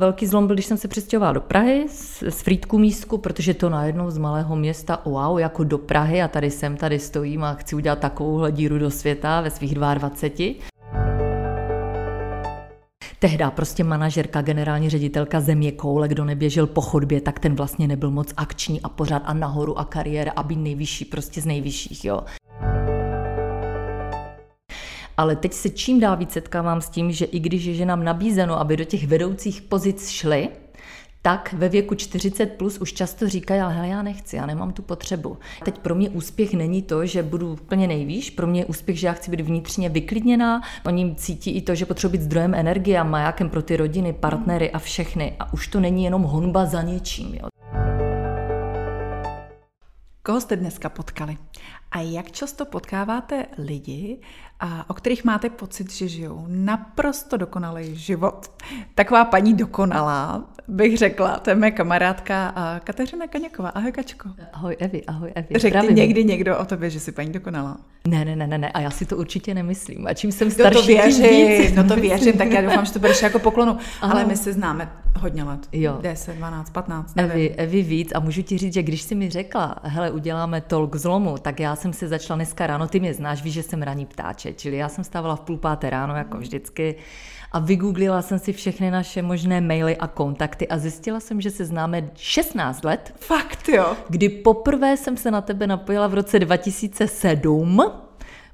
Velký zlom byl, když jsem se přestěhovala do Prahy z, z Frýdku místku, protože to najednou z malého města, wow, jako do Prahy a tady jsem, tady stojím a chci udělat takovouhle díru do světa ve svých 22. Tehdy prostě manažerka, generální ředitelka země koule, kdo neběžel po chodbě, tak ten vlastně nebyl moc akční a pořád a nahoru a kariéra a být nejvyšší, prostě z nejvyšších, jo. Ale teď se čím dál víc setkávám s tím, že i když je ženám nabízeno, aby do těch vedoucích pozic šly, tak ve věku 40 plus už často říkají, ale já nechci, já nemám tu potřebu. Teď pro mě úspěch není to, že budu úplně nejvýš, pro mě je úspěch, že já chci být vnitřně vyklidněná, oni cítí i to, že potřebuji být zdrojem energie a majákem pro ty rodiny, partnery a všechny. A už to není jenom honba za něčím. Jo. Koho jste dneska potkali? A jak často potkáváte lidi, a o kterých máte pocit, že žijou naprosto dokonalý život? Taková paní dokonalá, bych řekla, to je moje kamarádka Kateřina Kaněková. Ahoj, Kačko. Ahoj, Evi, ahoj, Evi. Řekl někdy někdo o tobě, že jsi paní dokonalá? Ne, ne, ne, ne, ne, a já si to určitě nemyslím. A čím jsem starší, no to věřím, no to věřím, tak já doufám, že to budeš jako poklonu. Ano. Ale my se známe hodně let. Jo. 10, 12, 15, nevím. Evi, Evi víc a můžu ti říct, že když jsi mi řekla, hele, uděláme tolk zlomu, tak já jsem se začala dneska ráno, ty mě znáš, víš, že jsem raní ptáče, čili já jsem stávala v půl páté ráno, jako vždycky, a vygooglila jsem si všechny naše možné maily a kontakty a zjistila jsem, že se známe 16 let. Fakt jo? Kdy poprvé jsem se na tebe napojila v roce 2007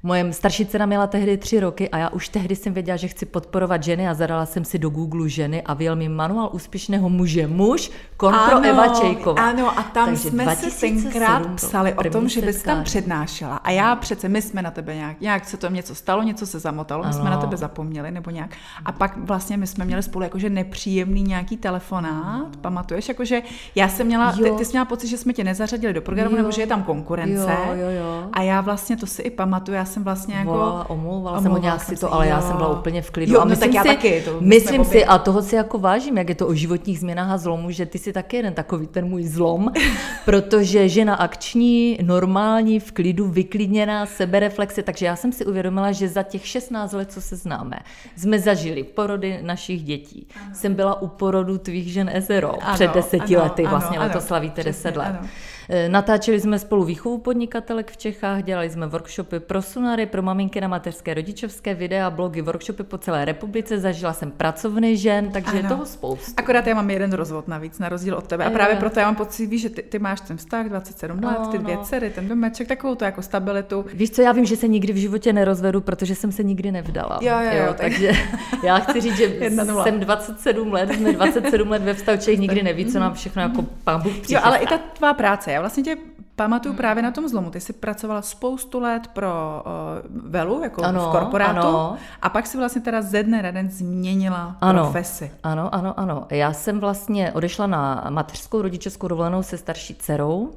Moje starší dcera měla tehdy tři roky a já už tehdy jsem věděla, že chci podporovat ženy a zadala jsem si do Google ženy a vyjel mi manuál úspěšného muže muž, kontro ano, Eva Čejková. Ano, a tam Takže jsme se tenkrát psali o tom, že bys tam přednášela. A já přece, my jsme na tebe nějak, nějak se to něco stalo, něco se zamotalo, my jsme na tebe zapomněli nebo nějak. A pak vlastně my jsme měli spolu jakože nepříjemný nějaký telefonát, pamatuješ? Jakože já jsem měla, ty, ty jsi měla pocit, že jsme tě nezařadili do programu, jo. nebo že je tam konkurence. Jo, jo, jo. A já vlastně to si i pamatuju, já jsem vlastně jako... Volala, omlouvala jsem ho nějak si to, ale já jsem byla úplně v klidu. Jo, a no myslím tak já si, taky. To myslím si, a toho si jako vážím, jak je to o životních změnách a zlomu, že ty si taky jeden takový ten můj zlom, protože žena akční, normální, v klidu, vyklidněná, sebereflexe, takže já jsem si uvědomila, že za těch 16 let, co se známe, jsme zažili porody našich dětí. Ano. Jsem byla u porodu tvých žen Ezero ano, před deseti ano, lety, vlastně ano, letos slavíte deset let. Ano. Eh, natáčeli jsme spolu výchovu podnikatelek v Čechách, dělali jsme workshopy pro sunary, pro maminky na mateřské rodičovské videa, blogy, workshopy po celé republice, zažila jsem pracovny žen, takže ano. je toho spoustu. Akorát já mám jeden rozvod navíc, na rozdíl od tebe. A právě proto já mám pocit, víš, že ty, ty máš ten vztah 27 no, let, ty dvě no. dcery, ten domeček, takovou to jako stabilitu. Víš co, já vím, že se nikdy v životě nerozvedu, protože jsem se nikdy nevdala. Jo, jo, jo, jo takže já chci říct, že jsem 27 let, jsme 27 let ve vztahu, nikdy neví, co nám všechno jako pán Bůh Jo, ale i ta tvá práce, já vlastně tě pamatuju hmm. právě na tom zlomu. Ty jsi pracovala spoustu let pro uh, Velu, jako ano, v korporátu, ano. a pak si vlastně teda ze dne na den změnila ano, profesi. Ano, ano, ano. Já jsem vlastně odešla na mateřskou rodičovskou dovolenou se starší dcerou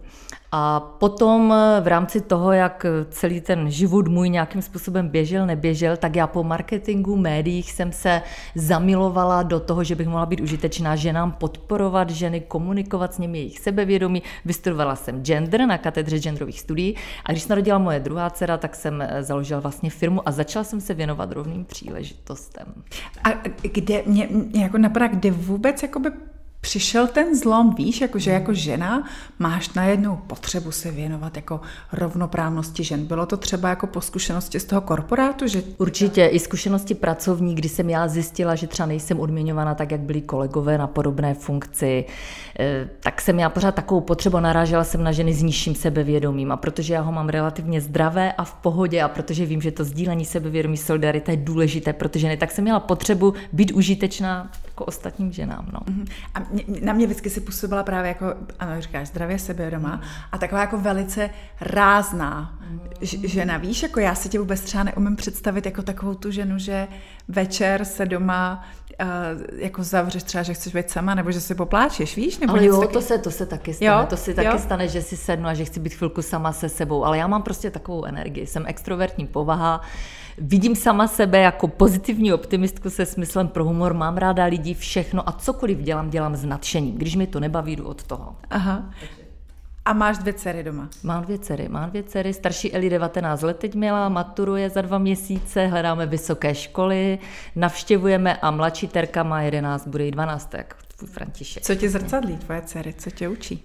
a potom v rámci toho, jak celý ten život můj nějakým způsobem běžel, neběžel, tak já po marketingu, médiích jsem se zamilovala do toho, že bych mohla být užitečná ženám, podporovat ženy, komunikovat s nimi jejich sebevědomí. Vystudovala jsem gender na katedře genderových studií a když se narodila moje druhá dcera, tak jsem založila vlastně firmu a začala jsem se věnovat rovným příležitostem. A kde mě, mě jako napadá, kde vůbec jakoby přišel ten zlom, víš, jakože jako žena máš najednou potřebu se věnovat jako rovnoprávnosti žen. Bylo to třeba jako po zkušenosti z toho korporátu? Že... Určitě, i zkušenosti pracovní, kdy jsem já zjistila, že třeba nejsem odměňována tak, jak byli kolegové na podobné funkci, eh, tak jsem já pořád takovou potřebu narážela jsem na ženy s nižším sebevědomím a protože já ho mám relativně zdravé a v pohodě a protože vím, že to sdílení sebevědomí, solidarita je důležité pro ty ženy, tak jsem měla potřebu být užitečná jako ostatním ženám. No. Mhm. A na mě vždycky si působila právě jako, ano, říkáš, zdravě sebe doma, a taková jako velice rázná žena. Víš, jako já si tě vůbec třeba neumím představit jako takovou tu ženu, že večer se doma uh, jako zavřeš třeba, že chceš být sama, nebo že si popláčeš, víš? Nebo ale jo, taky... to se, to se taky stane. Jo? To si taky jo? stane, že si sednu a že chci být chvilku sama se sebou. Ale já mám prostě takovou energii. Jsem extrovertní povaha, vidím sama sebe jako pozitivní optimistku se smyslem pro humor, mám ráda lidi, všechno a cokoliv dělám, dělám s nadšením. Když mi to nebaví, jdu od toho. Aha. A máš dvě dcery doma? Mám dvě dcery, mám dvě dcery. Starší Eli 19 let teď měla, maturuje za dva měsíce, hledáme vysoké školy, navštěvujeme a mladší Terka má 11, bude jí 12, tak tvůj František. Co ti zrcadlí tvoje dcery, co tě učí?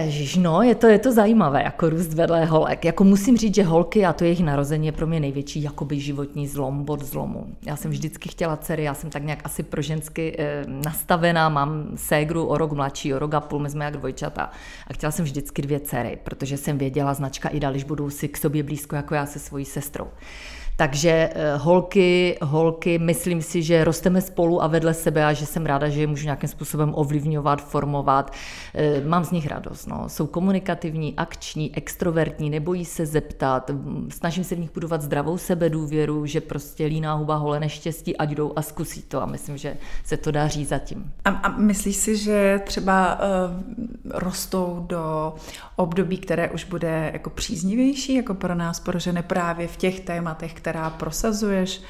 Ježiš, no, je to, je to zajímavé, jako růst vedle holek. Jako musím říct, že holky a to jejich narození je pro mě největší jakoby životní zlom, bod zlomu. Já jsem vždycky chtěla dcery, já jsem tak nějak asi pro žensky e, nastavená, mám ségru o rok mladší, o rok a půl, my jsme jak dvojčata. A chtěla jsem vždycky dvě dcery, protože jsem věděla, značka Ida, když budou si k sobě blízko jako já se svojí sestrou. Takže eh, holky, holky, myslím si, že rosteme spolu a vedle sebe a že jsem ráda, že je můžu nějakým způsobem ovlivňovat, formovat. Eh, mám z nich radost. No. Jsou komunikativní, akční, extrovertní, nebojí se zeptat. Snažím se v nich budovat zdravou sebedůvěru, že prostě líná huba hole neštěstí, ať jdou a zkusí to. A myslím, že se to daří zatím. A, a myslíš si, že třeba uh, rostou do období, které už bude jako příznivější, jako pro nás, pro ženy právě v těch tématech, které která prosazuješ,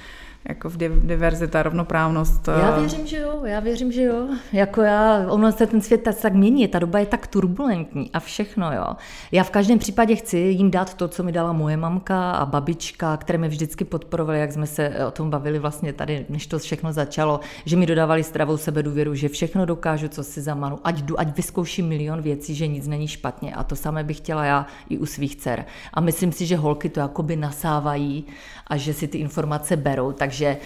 jako v diverzita, rovnoprávnost. Já eh, věřím, že jo, já věřím, že jo. Jako já, ono se ten svět tak mění, ta doba je tak turbulentní a všechno, jo. Já v každém případě chci jim dát to, co mi dala moje mamka a babička, které mě vždycky podporovaly, jak jsme se o tom bavili vlastně tady, než to všechno začalo, že mi dodávali zdravou sebedůvěru, že všechno dokážu, co si zamanu, ať jdu, ať vyzkouším milion věcí, že nic není špatně a to samé bych chtěla já i u svých dcer. A myslím si, že holky to jakoby nasávají a že si ty informace berou, takže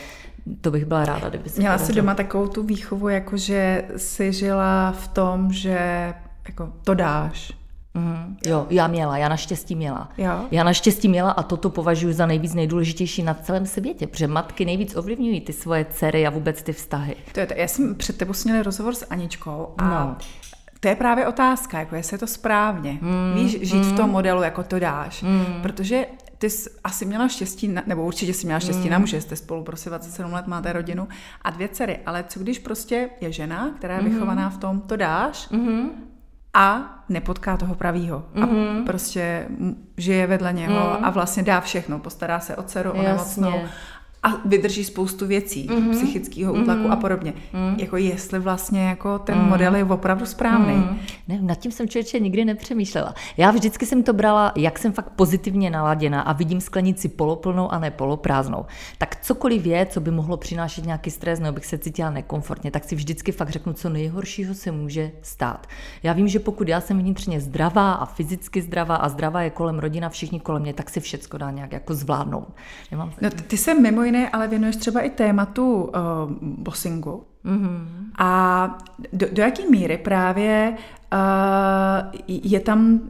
to bych byla ráda, kdyby si Měla jsi doma takovou tu výchovu, jako že jsi žila v tom, že jako to dáš. Mm, jo, já měla, já naštěstí měla. Jo. Já naštěstí měla a toto považuji za nejvíc nejdůležitější na celém světě, protože matky nejvíc ovlivňují ty svoje dcery a vůbec ty vztahy. To je to. Já jsem před tebou směla rozhovor s Aničkou a no. to je právě otázka, jako jestli je to správně. Mm, Víš, žít mm. v tom modelu, jako to dáš. Mm. Protože ty jsi asi měla štěstí, nebo určitě jsi měla štěstí mm. na muže, jste spolu prostě 27 let, máte rodinu a dvě dcery, ale co když prostě je žena, která je mm. vychovaná v tom, to dáš mm. a nepotká toho pravýho mm. a mhm. prostě žije vedle něho mm. a vlastně dá všechno, postará se o dceru, o nemocnou a vydrží spoustu věcí, mm-hmm. psychického útlaku mm-hmm. a podobně. Mm-hmm. Jako jestli vlastně jako ten mm-hmm. model je opravdu správný. Mm-hmm. Ne, nad tím jsem člověče nikdy nepřemýšlela. Já vždycky jsem to brala, jak jsem fakt pozitivně naladěna a vidím sklenici poloplnou a ne poloprázdnou. Tak cokoliv je, co by mohlo přinášet nějaký stres, nebo bych se cítila nekomfortně, tak si vždycky fakt řeknu, co nejhoršího se může stát. Já vím, že pokud já jsem vnitřně zdravá a fyzicky zdravá a zdravá je kolem rodina, všichni kolem mě, tak si všecko dá nějak jako zvládnout. Nemám no, ty se mimo jiné ale věnuješ třeba i tématu uh, bossingu. Mm-hmm. A do, do jaké míry právě uh, je tam uh,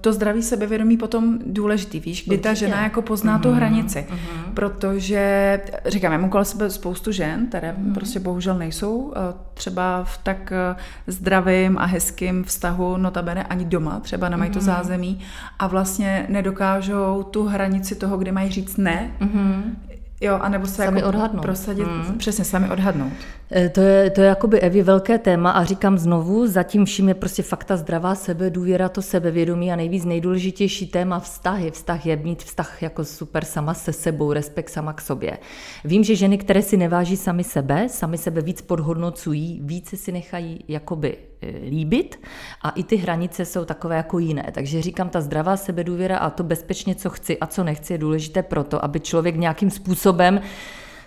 to zdraví sebevědomí potom důležitý, víš, kdy Určitě. ta žena jako pozná mm-hmm. tu hranici, mm-hmm. protože, říkám, já mám kolem sebe spoustu žen, které mm-hmm. prostě bohužel nejsou uh, třeba v tak uh, zdravým a hezkým vztahu, notabene ani doma, třeba nemají mm-hmm. to zázemí a vlastně nedokážou tu hranici toho, kde mají říct ne, mm-hmm Jo, anebo se sami jako odhadnout. prosadit, hmm. přesně, sami odhadnout. E, to je, to je jakoby Evi velké téma a říkám znovu, zatím vším je prostě fakta zdravá sebe, důvěra, to sebevědomí a nejvíc nejdůležitější téma vztahy. Vztah je mít vztah jako super sama se sebou, respekt sama k sobě. Vím, že ženy, které si neváží sami sebe, sami sebe víc podhodnocují, více si nechají jakoby líbit a i ty hranice jsou takové jako jiné. Takže říkám, ta zdravá sebedůvěra a to bezpečně, co chci a co nechci, je důležité proto, aby člověk nějakým způsobem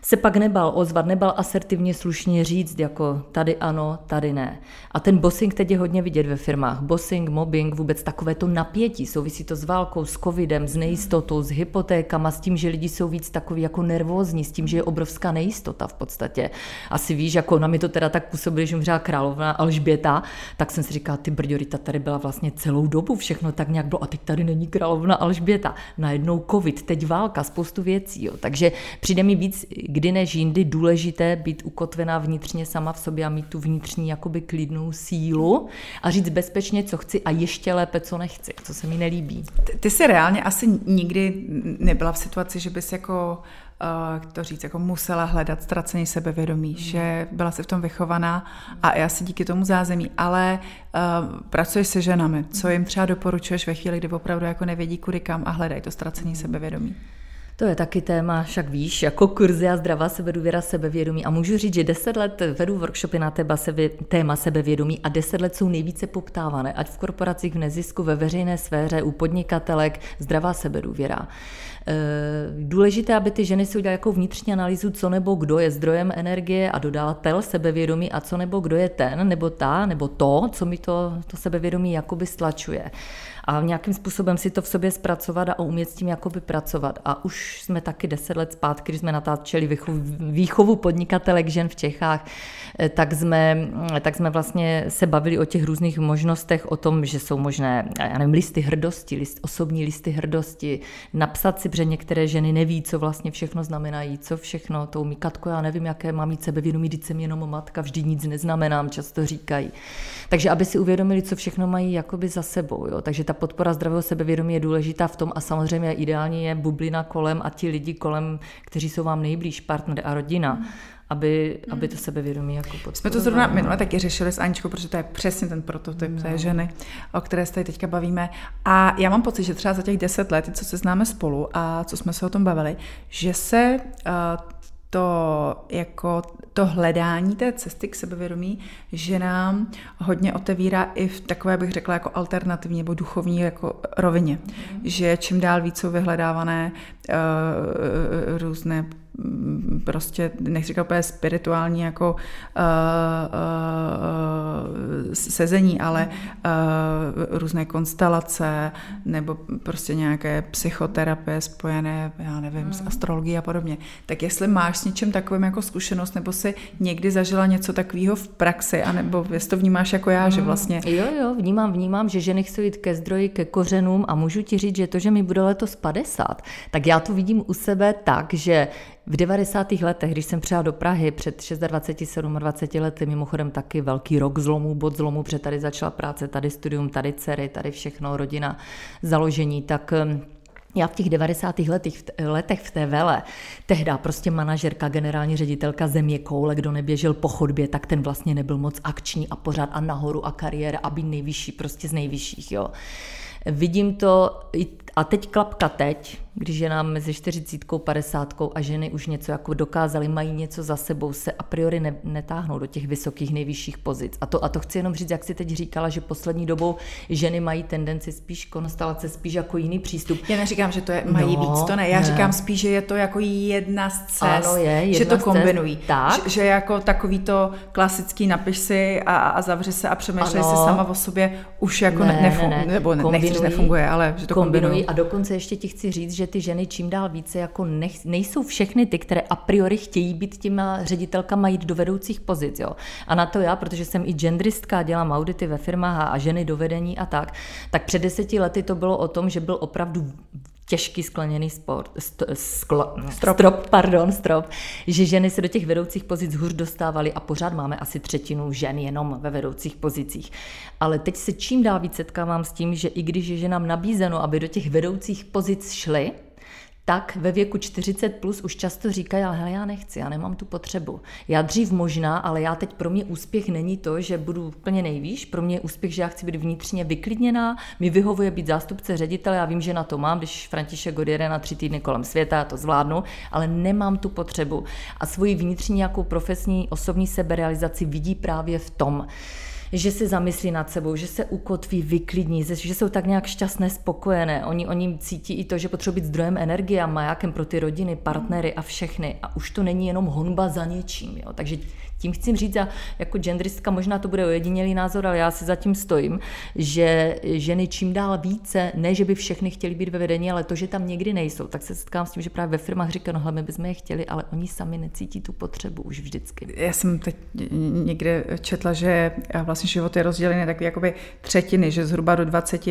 se pak nebal ozvat, nebal asertivně slušně říct, jako tady ano, tady ne. A ten bossing teď je hodně vidět ve firmách. Bossing, mobbing, vůbec takové to napětí, souvisí to s válkou, s covidem, s nejistotou, s hypotékama, s tím, že lidi jsou víc takový jako nervózní, s tím, že je obrovská nejistota v podstatě. Asi víš, jako na mě to teda tak působilo, že umřela královna Alžběta, tak jsem si říkala, ty brďorita tady byla vlastně celou dobu, všechno tak nějak bylo a teď tady není královna Alžběta. Najednou covid, teď válka, spoustu věcí. Jo. Takže přijde mi víc kdy než jindy důležité být ukotvená vnitřně sama v sobě a mít tu vnitřní jakoby klidnou sílu a říct bezpečně, co chci a ještě lépe, co nechci, co se mi nelíbí. Ty, ty jsi reálně asi nikdy nebyla v situaci, že bys jako uh, to říct, jako musela hledat ztracení sebevědomí, mm. že byla si v tom vychovaná a já si díky tomu zázemí, ale uh, pracuješ se ženami, co jim třeba doporučuješ ve chvíli, kdy opravdu jako nevědí kudy kam a hledají to ztracení sebevědomí? To je taky téma, však víš, jako kurzy a zdravá sebedůvěra, sebevědomí. A můžu říct, že deset let vedu workshopy na téma, sebe, téma sebevědomí a deset let jsou nejvíce poptávané, ať v korporacích, v nezisku, ve veřejné sféře, u podnikatelek, zdravá sebedůvěra. Eh, důležité, aby ty ženy si udělaly jako vnitřní analýzu, co nebo kdo je zdrojem energie a dodavatel sebevědomí a co nebo kdo je ten nebo ta nebo to, co mi to, to sebevědomí jakoby stlačuje a nějakým způsobem si to v sobě zpracovat a umět s tím jakoby pracovat. A už jsme taky deset let zpátky, když jsme natáčeli výchovu, podnikatelek žen v Čechách, eh, tak jsme, tak jsme vlastně se bavili o těch různých možnostech, o tom, že jsou možné, já nevím, listy hrdosti, list, osobní listy hrdosti, napsat si, protože některé ženy neví, co vlastně všechno znamenají, co všechno, to umí Katko, já nevím, jaké mám mít sebevědomí, teď jsem jenom matka, vždy nic neznamenám, často říkají. Takže aby si uvědomili, co všechno mají jakoby za sebou. Jo. Takže ta podpora zdravého sebevědomí je důležitá v tom a samozřejmě ideální je bublina kolem a ti lidi kolem, kteří jsou vám nejblíž, partner a rodina. Mm aby, mm. aby to sebevědomí jako podporovalo. Jsme to zrovna minule taky řešili s Aničkou, protože to je přesně ten prototyp no. té ženy, o které se tady teďka bavíme. A já mám pocit, že třeba za těch deset let, co se známe spolu a co jsme se o tom bavili, že se uh, to, jako to hledání té cesty k sebevědomí, že nám hodně otevírá i v takové, bych řekla, jako alternativní nebo duchovní jako rovině. Mm. Že čím dál víc jsou vyhledávané uh, různé prostě, nechci říkat úplně spirituální jako uh, uh, sezení, ale uh, různé konstelace nebo prostě nějaké psychoterapie spojené, já nevím, s mm. astrologií a podobně. Tak jestli máš s něčím takovým jako zkušenost, nebo si někdy zažila něco takového v praxi, anebo jestli to vnímáš jako já, že mm. vlastně... Jo, jo, vnímám, vnímám, že ženy chcou jít ke zdroji, ke kořenům a můžu ti říct, že to, že mi bude letos 50, tak já to vidím u sebe tak, že v 90. letech, když jsem přijela do Prahy před 26, 27 lety, mimochodem taky velký rok zlomu, bod zlomu, protože tady začala práce, tady studium, tady dcery, tady všechno, rodina, založení, tak já v těch 90. letech, letech v té vele, tehdy prostě manažerka, generální ředitelka země koule, kdo neběžel po chodbě, tak ten vlastně nebyl moc akční a pořád a nahoru a kariéra a být nejvyšší, prostě z nejvyšších, jo. Vidím to, a teď klapka teď, když je nám mezi 40 a 50 a ženy už něco jako dokázaly, mají něco za sebou, se a priori ne, netáhnou do těch vysokých nejvyšších pozic. A to, a to chci jenom říct, jak si teď říkala, že poslední dobou ženy mají tendenci spíš konstelace, spíš jako jiný přístup. Já neříkám, že to je, mají no, víc, to ne. Já ne. říkám spíš, že je to jako jedna z cest, ano, je, jedna že to kombinují. Cest, tak. Že, že, jako takový to klasický napiš si a, a zavři se a přemýšlej si sama o sobě už jako ne, nefunguje, ne, ne. nebo nechci, nefunguje, ale že to kombinují. A dokonce ještě ti chci říct, že ty ženy čím dál více jako nech, nejsou všechny ty, které a priori chtějí být těma ředitelkama jít do vedoucích pozic. Jo. A na to já, protože jsem i genderistka, dělám audity ve firmách a ženy do vedení a tak, tak před deseti lety to bylo o tom, že byl opravdu těžký skleněný sport, st, sklo, strop. strop, pardon, strop, že ženy se do těch vedoucích pozic hůř dostávaly a pořád máme asi třetinu žen jenom ve vedoucích pozicích. Ale teď se čím dál víc setkávám s tím, že i když je ženám nabízeno, aby do těch vedoucích pozic šly, tak ve věku 40 plus už často říkají, ale hele, já nechci, já nemám tu potřebu. Já dřív možná, ale já teď pro mě úspěch není to, že budu úplně nejvýš, pro mě je úspěch, že já chci být vnitřně vyklidněná, mi vyhovuje být zástupce ředitele, já vím, že na to mám, když František Godiere na tři týdny kolem světa, já to zvládnu, ale nemám tu potřebu. A svoji vnitřní nějakou profesní osobní seberealizaci vidí právě v tom, že se zamyslí nad sebou, že se ukotví, vyklidní, že jsou tak nějak šťastné, spokojené. Oni, oni cítí i to, že potřebují být zdrojem energie a majákem pro ty rodiny, partnery a všechny. A už to není jenom honba za něčím. Jo. Takže tím chci říct, a jako genderistka možná to bude ojedinělý názor, ale já si zatím stojím, že ženy čím dál více, ne, že by všechny chtěli být ve vedení, ale to, že tam někdy nejsou, tak se setkám s tím, že právě ve firmách říkají, no my bychom je chtěli, ale oni sami necítí tu potřebu už vždycky. Já jsem teď někde četla, že vlastně život je rozdělený tak jakoby třetiny, že zhruba do 20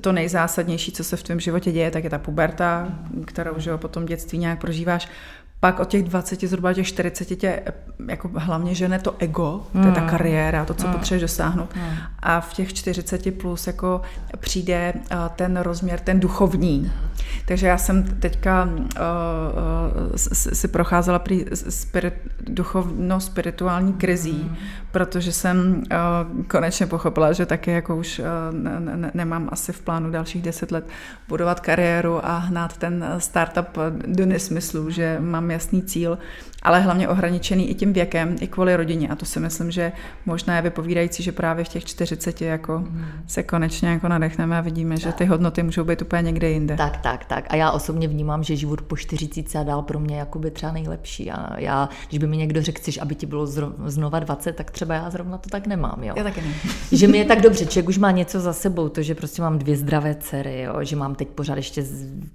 to nejzásadnější, co se v tvém životě děje, tak je ta puberta, kterou že potom dětství nějak prožíváš pak od těch 20, zhruba těch 40 tě jako hlavně žene to ego, mm. to je ta hmm. kariéra, to, co mm. potřebuješ dosáhnout. Mm. A v těch 40 plus jako přijde ten rozměr, ten duchovní, Takže já jsem teďka uh, uh, si procházela prý spirit, duchovno-spirituální krizí, mm. protože jsem uh, konečně pochopila, že taky jako už uh, ne, ne, nemám asi v plánu dalších deset let budovat kariéru a hnát ten startup do nesmyslu, že mám jasný cíl ale hlavně ohraničený i tím věkem, i kvůli rodině. A to si myslím, že možná je vypovídající, že právě v těch 40 jako mm. se konečně jako nadechneme a vidíme, tak. že ty hodnoty můžou být úplně někde jinde. Tak, tak, tak. A já osobně vnímám, že život po 40 a dál pro mě jako by třeba nejlepší. A já, když by mi někdo řekl, chceš, aby ti bylo znova 20, tak třeba já zrovna to tak nemám. Jo? Já taky ne. že mi je tak dobře, člověk už má něco za sebou, to, že prostě mám dvě zdravé dcery, jo? že mám teď pořád ještě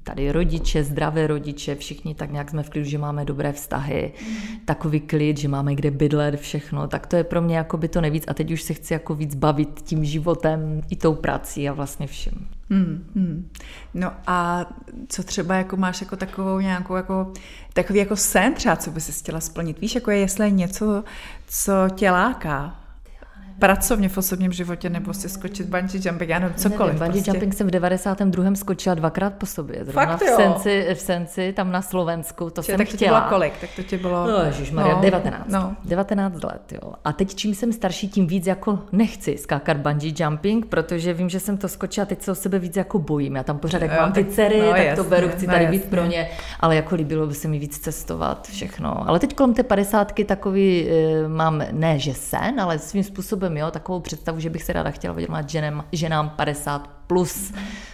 tady rodiče, zdravé rodiče, všichni tak nějak jsme v klidu, že máme dobré vztahy takový klid, že máme kde bydlet, všechno, tak to je pro mě jako by to nejvíc a teď už se chci jako víc bavit tím životem i tou prací a vlastně všem. Hmm, hmm. No a co třeba jako máš jako takovou nějakou jako, takový jako sen třeba, co by si chtěla splnit? Víš, jako je, jestli je něco, co tě láká, pracovně v osobním životě nebo si skočit bungee jumping, já nevím, cokoliv. Nevím, bungee prostě. jumping jsem v 92. skočila dvakrát po sobě. Zrovna Fakt, v, Senci, v Senci, tam na Slovensku, to Čiže, jsem tak chtěla. Tak to bylo kolik? Tak to tě bylo... No, Maria, no, 19. No. 19 let, jo. A teď čím jsem starší, tím víc jako nechci skákat bungee jumping, protože vím, že jsem to skočila, teď se o sebe víc jako bojím. Já tam pořád, jak jo, mám ty dcery, no, tak jasně, to beru, chci no, tady jasně. být pro ně, ale jako líbilo by se mi víc cestovat, všechno. Ale teď kolem té padesátky takový e, mám, ne že sen, ale svým způsobem, jo, takovou představu že bych se ráda chtěla vědět ženám, ženám 50 plus,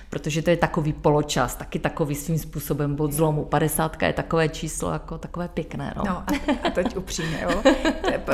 protože to je takový poločas, taky takový svým způsobem bod zlomu. 50 je takové číslo jako takové pěkné. No, no a, a teď upřímně, jo.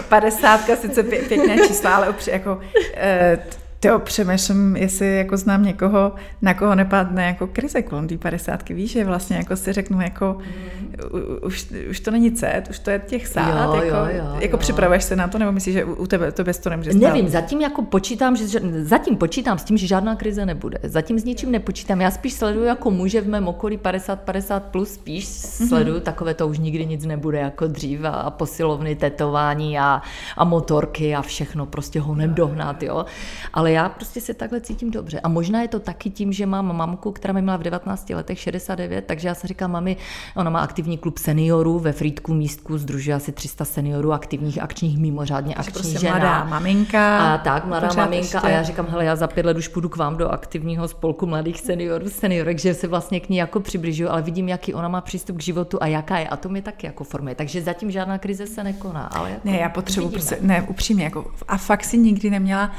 50 sice pěkné číslo, ale upřímně, jako, e, to přemýšlím, jestli jako znám někoho, na koho nepadne jako krize kolem té padesátky. Víš, že vlastně jako si řeknu, jako mm. už, už to není cet, už to je těch sát. Jo, jako, jo, jo, jako jo. připravuješ se na to, nebo myslíš, že u tebe to bez to nemůže stát? Nevím, zatím jako počítám, že, zatím počítám s tím, že žádná krize nebude. Zatím s ničím nepočítám. Já spíš sleduju jako muže v mém okolí 50-50 plus, spíš mm-hmm. sleduju takové to už nikdy nic nebude jako dřív a posilovny, tetování a, a motorky a všechno prostě honem dohnat, jo. Ale ale já prostě se takhle cítím dobře. A možná je to taky tím, že mám mamku, která mi měla v 19 letech 69, takže já se říkám, mami, ona má aktivní klub seniorů ve Frýdku místku, združuje asi 300 seniorů aktivních, akčních, mimořádně akčních prostě žena. mladá maminka. A tak, mladá maminka. Ještě. A já říkám, hele, já za pět let už půjdu k vám do aktivního spolku mladých seniorů, seniorek, že se vlastně k ní jako přibližuju, ale vidím, jaký ona má přístup k životu a jaká je. A to mi taky jako formuje. Takže zatím žádná krize se nekoná. Ale jako ne, já potřebuji, prostě, ne, upřímně, jako, a fakt si nikdy neměla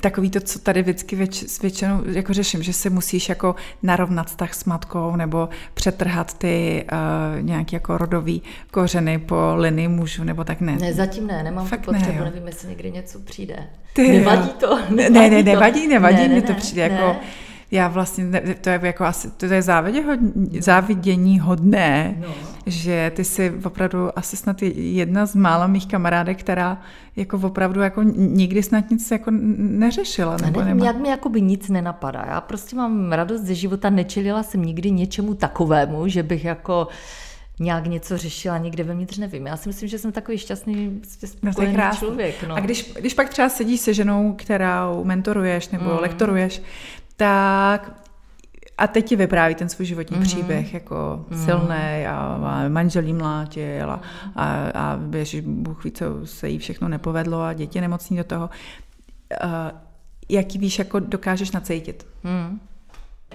takový to, co tady vždycky věč, většinou jako řeším, že si musíš jako narovnat vztah s matkou nebo přetrhat ty uh, nějaký jako rodový kořeny po linii mužů, nebo tak ne. Ne, zatím ne, nemám Fakt potřebu, ne, nevím, jestli někdy něco přijde. Ty nevadí to? Nevadí ne, ne, nevadí, nevadí, ne, ne, mi to přijde ne. jako já vlastně, to je jako asi, to je závidění hodné, no. že ty jsi opravdu asi snad jedna z mála mých kamarádek, která jako opravdu jako nikdy snad nic jako neřešila. Nebo nevím, jak mi jako by nic nenapadá. Já prostě mám radost ze života, nečelila jsem nikdy něčemu takovému, že bych jako nějak něco řešila někde vevnitř, nevím. Já si myslím, že jsem takový šťastný, prostě spokojený no, člověk. No. A když, když pak třeba sedíš se ženou, kterou mentoruješ nebo mm. lektoruješ, tak a teď ti vypráví ten svůj životní mm-hmm. příběh jako mm-hmm. silný a, a manželí mlátil a, a, a ježiš, Bůh ví, co se jí všechno nepovedlo a děti nemocní do toho. Uh, jaký víš, jako dokážeš nacítit? Mm.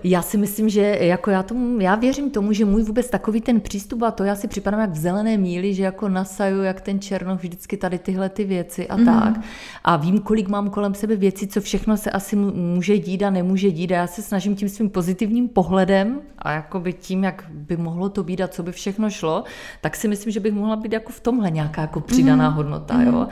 Já si myslím, že jako já, tomu, já věřím tomu, že můj vůbec takový ten přístup a to já si připadám jak v zelené míli, že jako nasaju jak ten černoch vždycky tady tyhle ty věci a mm. tak. A vím, kolik mám kolem sebe věcí, co všechno se asi může dít a nemůže dít a já se snažím tím svým pozitivním pohledem a jakoby tím, jak by mohlo to být a co by všechno šlo, tak si myslím, že bych mohla být jako v tomhle nějaká jako přidaná mm. hodnota. Mm. Jo.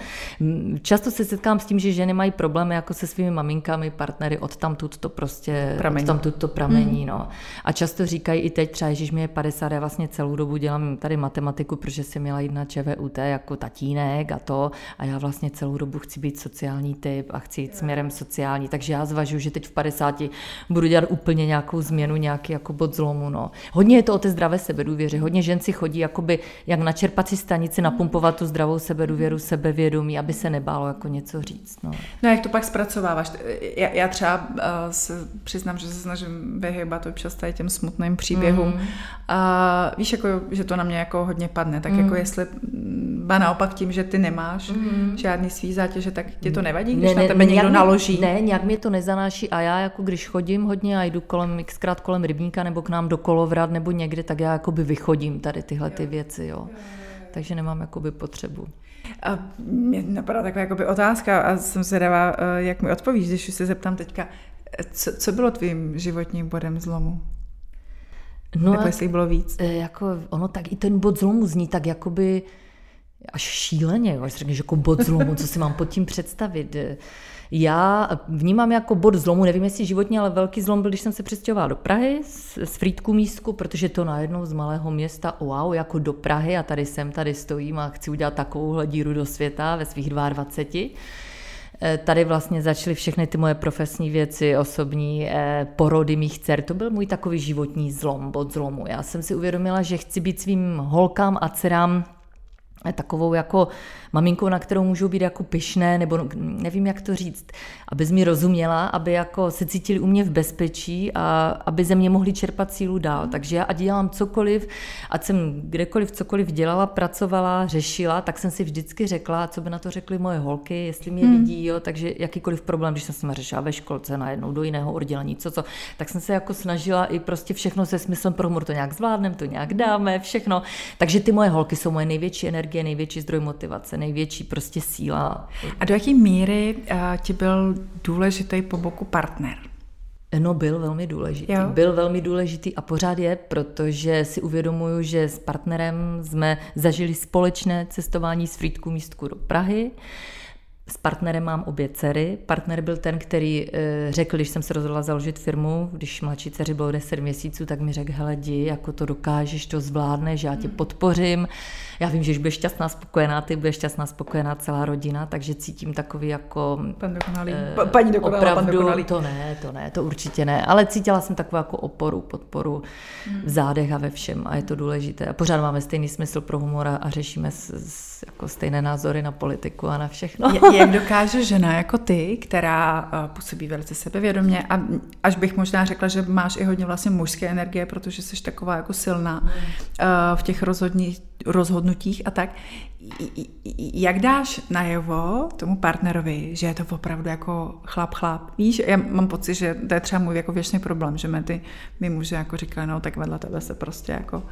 Často se setkám s tím, že ženy mají problémy jako se svými maminkami, partnery, od tam to prostě, od tam to pramení. Mm. No. A často říkají i teď třeba, že mi je 50, já vlastně celou dobu dělám tady matematiku, protože jsem měla jít na ČVUT jako tatínek a to. A já vlastně celou dobu chci být sociální typ a chci jít směrem sociální. Takže já zvažuji, že teď v 50 budu dělat úplně nějakou změnu, nějaký jako bod zlomu. No. Hodně je to o té zdravé sebedůvěře. Hodně žen si chodí jakoby jak na čerpací stanici napumpovat tu zdravou sebedůvěru, sebevědomí, aby se nebálo jako něco říct. No, no jak to pak zpracováváš? Já, já třeba uh, se přiznám, že se snažím snažím vyhybat občas tady těm smutným příběhům. Mm. A víš, jako, že to na mě jako hodně padne, tak mm. jako jestli ba naopak tím, že ty nemáš mm. žádný svý zátěže, tak ti to nevadí, když ne, na tebe ne, někdo naloží? Ne, nějak mě to nezanáší a já jako když chodím hodně a jdu kolem, xkrát kolem rybníka nebo k nám do kolovrat nebo někde, tak já jakoby vychodím tady tyhle ty věci, jo. Takže nemám jakoby potřebu. A mě napadá taková jakoby otázka a jsem se dává, eh, jak mi odpovíš, když se zeptám teďka, co, co bylo tvým životním bodem zlomu? No Nebo jestli bylo víc? Eh, jako, ono tak i ten bod zlomu zní tak jakoby až šíleně, jo, až řekneš jako bod zlomu, co si mám pod tím představit. Já vnímám jako bod zlomu, nevím jestli životně, ale velký zlom byl, když jsem se přestěhovala do Prahy z, z Frýdku místku, protože to najednou z malého města, wow, jako do Prahy a tady jsem, tady stojím a chci udělat takovouhle díru do světa ve svých 22. Eh, tady vlastně začaly všechny ty moje profesní věci, osobní eh, porody mých dcer. To byl můj takový životní zlom, bod zlomu. Já jsem si uvědomila, že chci být svým holkám a dcerám takovou jako maminkou, na kterou můžou být jako pyšné, nebo nevím, jak to říct, aby mi rozuměla, aby jako se cítili u mě v bezpečí a aby ze mě mohli čerpat sílu dál. Takže já ať dělám cokoliv, ať jsem kdekoliv cokoliv dělala, pracovala, řešila, tak jsem si vždycky řekla, co by na to řekly moje holky, jestli mě hmm. vidí, jo, takže jakýkoliv problém, když jsem se řešila ve školce najednou do jiného oddělení, co co, tak jsem se jako snažila i prostě všechno se smyslem pro humor to nějak zvládneme, to nějak dáme, všechno. Takže ty moje holky jsou moje největší energie, největší zdroj motivace největší prostě síla. A do jaké míry uh, ti byl důležitý po boku partner? No, byl velmi důležitý. Jo. Byl velmi důležitý a pořád je, protože si uvědomuju, že s partnerem jsme zažili společné cestování z Frýdku místku do Prahy. S partnerem mám obě dcery. Partner byl ten, který e, řekl, když jsem se rozhodla založit firmu, když mladší dceři bylo 10 měsíců, tak mi řekl, hele, di, jako to dokážeš, to zvládneš, já tě hmm. podpořím. Já vím, že budeš šťastná, spokojená, ty budeš šťastná, spokojená celá rodina, takže cítím takový jako... Pan dokonalý. E, pa, paní dokonalá, opravdu, pan dokonalý. To ne, to ne, to určitě ne. Ale cítila jsem takovou jako oporu, podporu hmm. v zádech a ve všem a je to důležité. A pořád máme stejný smysl pro humor a řešíme s, s, jako stejné názory na politiku a na všechno. Jak dokáže žena jako ty, která uh, působí velice sebevědomě a až bych možná řekla, že máš i hodně vlastně mužské energie, protože jsi taková jako silná uh, v těch rozhodních, rozhodnutích a tak, jak dáš najevo tomu partnerovi, že je to opravdu jako chlap, chlap? Víš, já mám pocit, že to je třeba můj jako věčný problém, že mi ty my muži jako říkali, no tak vedle tebe se prostě jako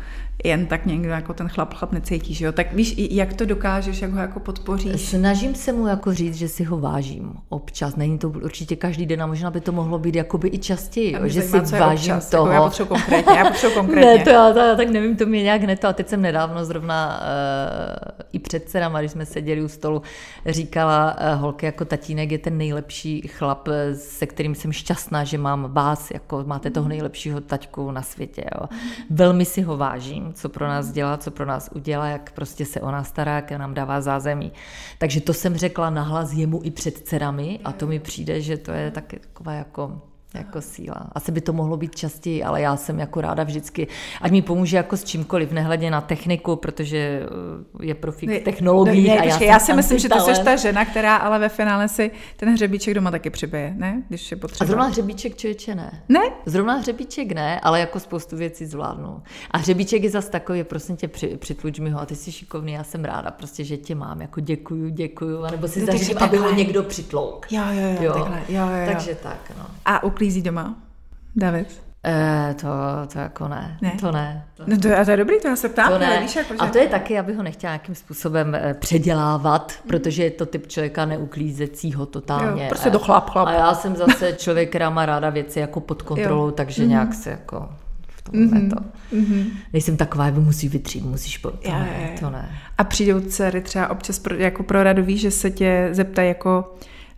jen tak někdo jako ten chlap, chlap necítí, že jo? Tak víš, jak to dokážeš, jak ho jako podpoříš? Snažím se mu jako říct, že si ho vážím občas. Není to určitě každý den a možná by to mohlo být jakoby i častěji, jo, že si vážím občas, toho. Jako já potřebuji konkrétně, já potřebuji konkrétně. ne, to já, to já tak nevím, to mě nějak neto. A teď jsem nedávno zrovna uh, i před dcerama, když jsme seděli u stolu, říkala uh, holky jako tatínek je ten nejlepší chlap, se kterým jsem šťastná, že mám vás, jako máte toho nejlepšího taťku na světě. Jo. Velmi si ho vážím, co pro nás dělá, co pro nás udělá, jak prostě se o nás stará, jak nám dává zázemí. Takže to jsem řekla nahlas jemu i před dcerami a to mi přijde, že to je taky taková jako jako síla. Asi by to mohlo být častěji, ale já jsem jako ráda vždycky, ať mi pomůže jako s čímkoliv, nehledě na techniku, protože eh, je profík v technologiích. Ne, a já, já si myslím, že ty jsi ta žena, která ale ve finále si ten hřebíček doma taky přibije, ne? Když je potřeba. A zrovna hřebíček člověče ne. Ne? Zrovna hřebíček ne, ale jako spoustu věcí zvládnu. A hřebíček je zase takový, prosím tě, při, přitluč mi ho a ty jsi šikovný, já jsem ráda, prostě, že tě mám, jako děkuju, děkuju, nebo si no, zařídím, aby ho někdo přitlouk. Jo, jo, jo, jo. Takhle, jo, jo, jo. Takže tak, no. A uklízí doma? David? E, to, to jako ne. ne. To ne. To... No to, a to je dobrý, to já se ptám, to ne. víš, jako, že... A to je taky, abych ho nechtěla nějakým způsobem eh, předělávat, mm. protože je to typ člověka neuklízecího totálně. Jo, prostě do chlap, chlap. A já jsem zase člověk, která má ráda věci jako pod kontrolou, jo. takže mm. nějak se jako v tom mm-hmm. to. Mm-hmm. Nejsem taková, že musí vytřít, musíš po... To, ne, to ne. A přijdou dcery třeba občas pro, jako pro radu, víš, že se tě zeptají jako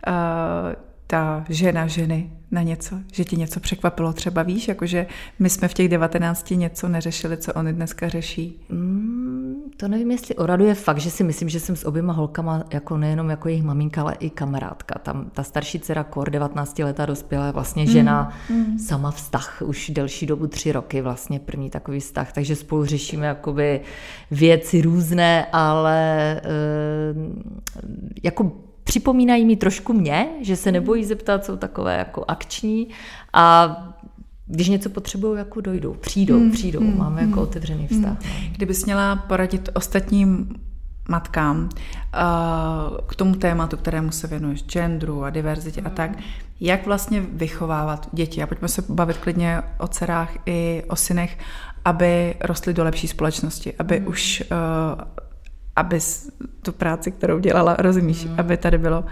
uh, ta žena ženy, na něco, že ti něco překvapilo třeba, víš, jakože my jsme v těch 19 něco neřešili, co oni dneska řeší. Mm, to nevím, jestli oraduje fakt, že si myslím, že jsem s oběma holkama jako nejenom jako jejich maminka, ale i kamarádka. Tam ta starší dcera Kor, 19 letá dospělá, vlastně žena, mm, mm. sama vztah, už delší dobu, tři roky vlastně první takový vztah, takže spolu řešíme jakoby věci různé, ale e, jako připomínají mi trošku mě, že se nebojí zeptat, jsou takové jako akční a když něco potřebují, jako dojdou, přijdou, hmm. přijdou, hmm. máme jako hmm. otevřený vztah. No. Kdybys měla poradit ostatním matkám uh, k tomu tématu, kterému se věnuješ, genderu a diverzitě a tak, jak vlastně vychovávat děti. A pojďme se bavit klidně o dcerách i o synech, aby rostly do lepší společnosti, aby mm. už, uh, aby tu práci, kterou dělala, rozumíš, mm. aby tady bylo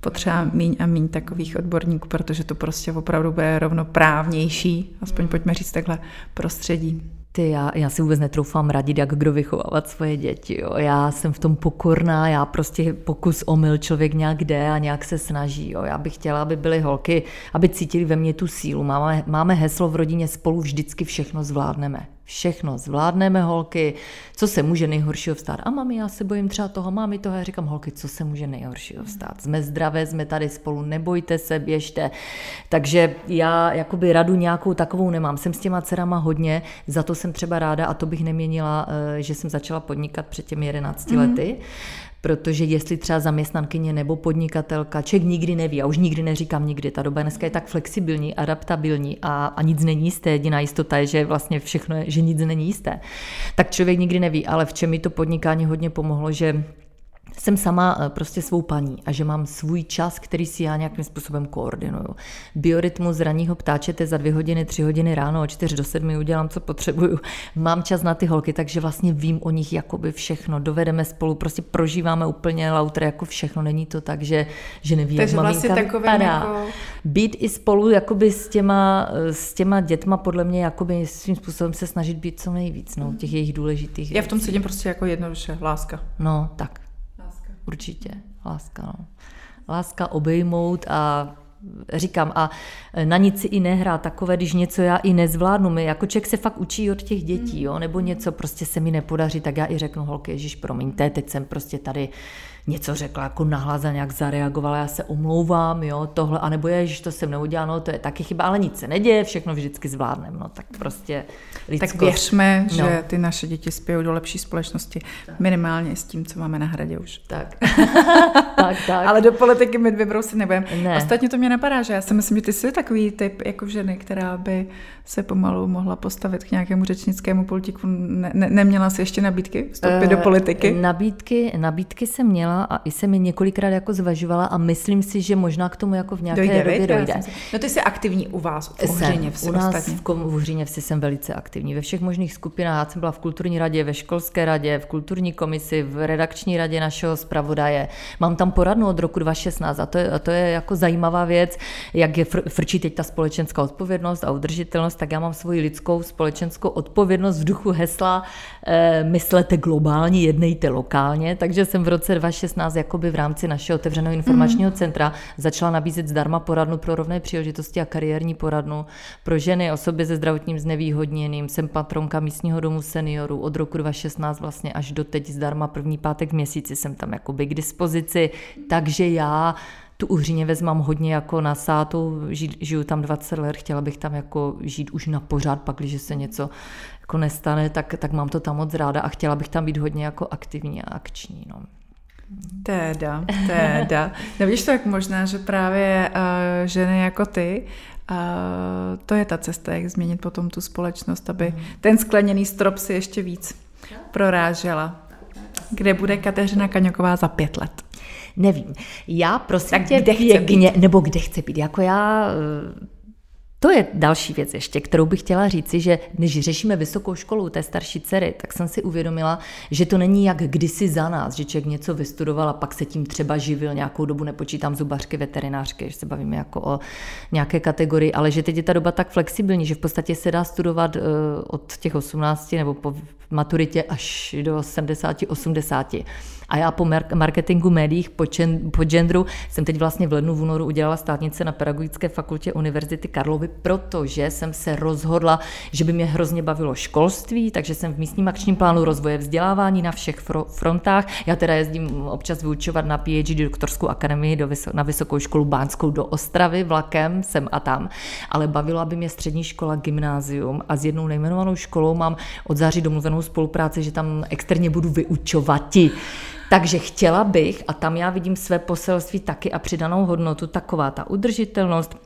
potřeba míň a míň takových odborníků, protože to prostě opravdu bude rovnoprávnější, aspoň pojďme říct takhle, prostředí. Ty, já, já si vůbec netroufám radit, jak kdo vychovávat svoje děti. Jo. Já jsem v tom pokorná, já prostě pokus omyl člověk nějak jde a nějak se snaží. Jo. Já bych chtěla, aby byly holky, aby cítili ve mně tu sílu. Máme, máme heslo v rodině spolu vždycky všechno zvládneme všechno zvládneme, holky, co se může nejhoršího vstát. A mami, já se bojím třeba toho, mami toho, já říkám, holky, co se může nejhoršího vstát. Jsme zdravé, jsme tady spolu, nebojte se, běžte. Takže já jakoby radu nějakou takovou nemám. Jsem s těma dcerama hodně, za to jsem třeba ráda a to bych neměnila, eh, že jsem začala podnikat před těmi 11 mm-hmm. lety protože jestli třeba zaměstnankyně nebo podnikatelka, člověk nikdy neví, a už nikdy neříkám nikdy, ta doba dneska je tak flexibilní, adaptabilní a, a nic není jisté, jediná jistota je, že vlastně všechno je, že nic není jisté. Tak člověk nikdy neví, ale v čem mi to podnikání hodně pomohlo, že jsem sama eh, prostě svou paní a že mám svůj čas, který si já nějakým způsobem koordinuju. Biorytmus ranního ptáčete za dvě hodiny, tři hodiny ráno, od čtyř do sedmi udělám, co potřebuju. Mám čas na ty holky, takže vlastně vím o nich jakoby všechno. Dovedeme spolu, prostě prožíváme úplně lautre jako všechno. Není to tak, že, že neví, takže jak vlastně maminka Jako... Být i spolu jakoby s těma, s těma dětma podle mě jakoby svým způsobem se snažit být co nejvíc, no, těch jejich důležitých Já v tom cítím prostě jako jednoduše, láska. No, tak. Určitě, láska. No. Láska obejmout a říkám, a na nic si i nehrá takové, když něco já i nezvládnu. My jako člověk se fakt učí od těch dětí, jo, nebo něco prostě se mi nepodaří, tak já i řeknu, holky, ježiš, promiňte, teď jsem prostě tady něco řekla, jako nahlas a nějak zareagovala, já se omlouvám, jo, tohle, anebo je, že to jsem neudělala, no, to je taky chyba, ale nic se neděje, všechno vždycky zvládneme, no, tak prostě lidskost. Tak věřme, no. že ty naše děti spějí do lepší společnosti, minimálně s tím, co máme na hradě už. Tak. tak, tak. ale do politiky my dvě se nebudeme. Ne. Ostatně to mě napadá, že já si myslím, že ty jsi takový typ jako ženy, která by se pomalu mohla postavit k nějakému řečnickému politiku. Ne, ne, neměla jsi ještě nabídky vstoupit uh, do politiky? Nabídky, nabídky jsem měla a i jsem mi několikrát jako zvažovala a myslím si, že možná k tomu jako v nějaké dojde, době dojde. No ty jsi aktivní u vás, v Uhříněvsi U nás ostatně. v, kom, v Uhříněvsi jsem velice aktivní. Ve všech možných skupinách. Já jsem byla v kulturní radě, ve školské radě, v kulturní komisi, v redakční radě našeho zpravodaje. Mám tam poradnu od roku 2016 a to je, a to je jako zajímavá věc, jak je fr, frčí teď ta společenská odpovědnost a udržitelnost, tak já mám svoji lidskou společenskou odpovědnost v duchu hesla e, myslete globálně, jednejte lokálně, takže jsem v roce 2016 jakoby v rámci našeho otevřeného informačního mm. centra začala nabízet zdarma poradnu pro rovné příležitosti a kariérní poradnu pro ženy, osoby se zdravotním znevýhodněným. Jsem patronka místního domu seniorů od roku 2016 vlastně až do teď zdarma první pátek v měsíci jsem tam jakoby k dispozici, takže já tu Uhříněvec mám hodně jako nasátou, žiju tam 20 let, chtěla bych tam jako žít už na pořád, pak když se něco jako nestane, tak, tak mám to tam moc ráda a chtěla bych tam být hodně jako aktivní a akční. No. Teda, teda. Nevíš to jak možná, že právě uh, ženy jako ty, uh, to je ta cesta, jak změnit potom tu společnost, aby mm. ten skleněný strop si ještě víc prorážela. Kde bude Kateřina Kaňoková za pět let? Nevím. Já prosím tak tě kde chce být? nebo kde chce být. Jako já eh, to je další věc ještě, kterou bych chtěla říci, že když řešíme vysokou školu té starší dcery, tak jsem si uvědomila, že to není jak kdysi za nás, že člověk něco vystudoval a pak se tím třeba živil nějakou dobu, nepočítám zubařky, veterinářky, že se bavíme jako o nějaké kategorii, ale že teď je ta doba tak flexibilní, že v podstatě se dá studovat eh, od těch 18 nebo po maturitě až do 70, 80. A já po marketingu médiích, po, čen, po genderu jsem teď vlastně v lednu v únoru udělala státnice na Pedagogické fakultě Univerzity Karlovy, protože jsem se rozhodla, že by mě hrozně bavilo školství, takže jsem v místním akčním plánu rozvoje vzdělávání na všech frontách. Já teda jezdím občas vyučovat na PhD doktorskou akademii do, na Vysokou školu Bánskou do Ostravy vlakem, sem a tam, ale bavila by mě střední škola, gymnázium a s jednou nejmenovanou školou mám od září domluvenou spolupráci, že tam externě budu vyučovat. Takže chtěla bych, a tam já vidím své poselství taky a přidanou hodnotu, taková ta udržitelnost,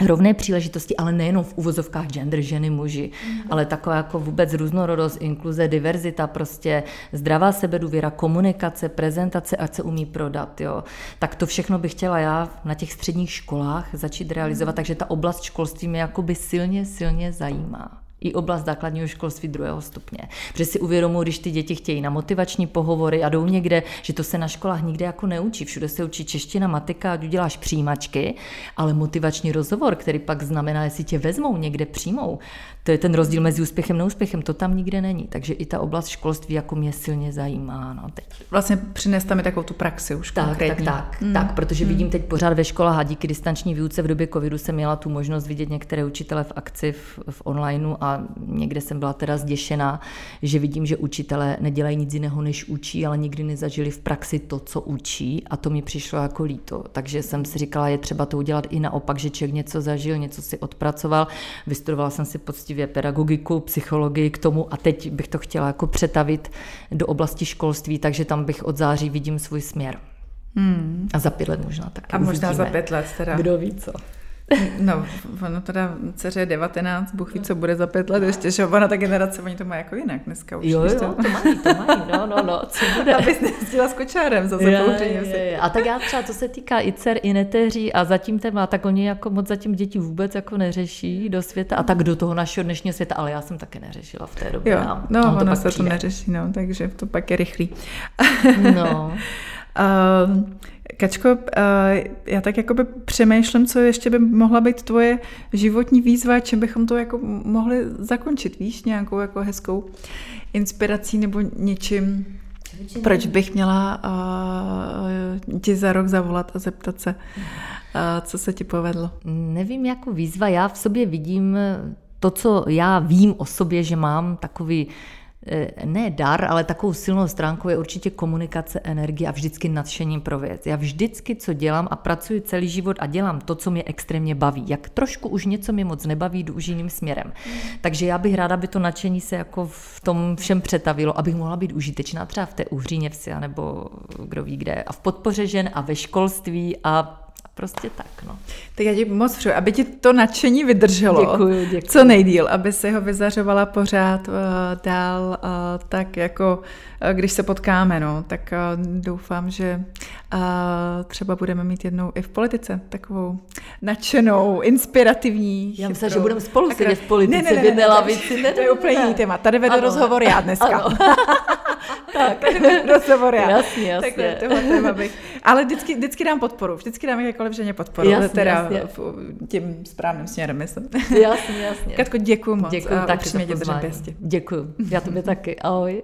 rovné příležitosti, ale nejenom v uvozovkách gender, ženy, muži, mm. ale taková jako vůbec různorodost, inkluze, diverzita, prostě zdravá sebedůvěra, komunikace, prezentace, ať se umí prodat, jo. Tak to všechno bych chtěla já na těch středních školách začít realizovat, mm. takže ta oblast školství mě jakoby silně, silně zajímá i oblast základního školství druhého stupně. Protože si uvědomuji, když ty děti chtějí na motivační pohovory a jdou někde, že to se na školách nikde jako neučí. Všude se učí čeština, matika, ať uděláš přijímačky, ale motivační rozhovor, který pak znamená, jestli tě vezmou někde přijmou, to je ten rozdíl mezi úspěchem a neúspěchem, to tam nikde není. Takže i ta oblast školství jako mě silně zajímá. No, teď. Vlastně přinést tam i takovou tu praxi už tak, konkrétní. Tak, tak, hmm. tak, protože hmm. vidím teď pořád ve školách a díky distanční výuce v době covidu jsem měla tu možnost vidět některé učitele v akci v, v onlineu a někde jsem byla teda zděšená, že vidím, že učitelé nedělají nic jiného, než učí, ale nikdy nezažili v praxi to, co učí a to mi přišlo jako líto. Takže jsem si říkala, je třeba to udělat i naopak, že člověk něco zažil, něco si odpracoval. Vystudovala jsem si poctivě poctivě pedagogiku, psychologii k tomu a teď bych to chtěla jako přetavit do oblasti školství, takže tam bych od září vidím svůj směr. Hmm. A za pět let možná taky. A možná uvidíme. za pět let teda. Kdo ví co. No, ono teda dceře je 19, Bůh ví, co bude za pět let ještě, že ona ta generace, oni to mají jako jinak dneska už. Jo, jo, to mají, to mají, no, no, no, co bude. Abys nejezdila s kočárem zase je, je, je. A tak já třeba, co se týká i dcer, i neteří a zatím téma, tak oni jako moc zatím děti vůbec jako neřeší do světa a tak do toho našeho dnešního světa, ale já jsem také neřešila v té době. Jo, no, no ono se přijde. to neřeší, no, takže to pak je rychlý. No. uh, Kačko, eh, já tak jakoby přemýšlím, co ještě by mohla být tvoje životní výzva, čím bychom to jako mohli zakončit, víš, nějakou jako hezkou inspirací nebo něčím, proč bych měla uh, ti za rok zavolat a zeptat se, uh, co se ti povedlo? Nevím, jako výzva. Já v sobě vidím to, co já vím o sobě, že mám takový ne dar, ale takovou silnou stránkou je určitě komunikace, energie a vždycky nadšením pro věc. Já vždycky, co dělám a pracuji celý život a dělám to, co mě extrémně baví. Jak trošku už něco mě moc nebaví, jdu už jiným směrem. Takže já bych ráda, aby to nadšení se jako v tom všem přetavilo, abych mohla být užitečná třeba v té uhříně vsi, nebo kdo ví kde. A v podpoře žen a ve školství a prostě tak, no. Tak já ti moc přeju, aby ti to nadšení vydrželo. Děkuju, děkuju. Co nejdíl, aby si ho vyzařovala pořád uh, dál, uh, tak jako uh, když se potkáme, no, tak uh, doufám, že uh, třeba budeme mít jednou i v politice takovou nadšenou, inspirativní. Já myslím, že budeme spolu sedět v politice ne, ne, ne, v jedné lavici. Ne, to je úplně jiný téma. Tady vedu rozhovor já dneska. tak, tady vedu rozhovor já. Jasně, jasně. Takhle, tohle téma bych. Ale vždycky, vždycky dám podporu. Vždycky dám jakkoliv ženě podporu. Jasně, teda jasně. tím správným směrem, myslím. Jasně, jasně. Katko, děkuji moc. Děkuji, tak mě tě Děkuji. Já tobě taky. Ahoj.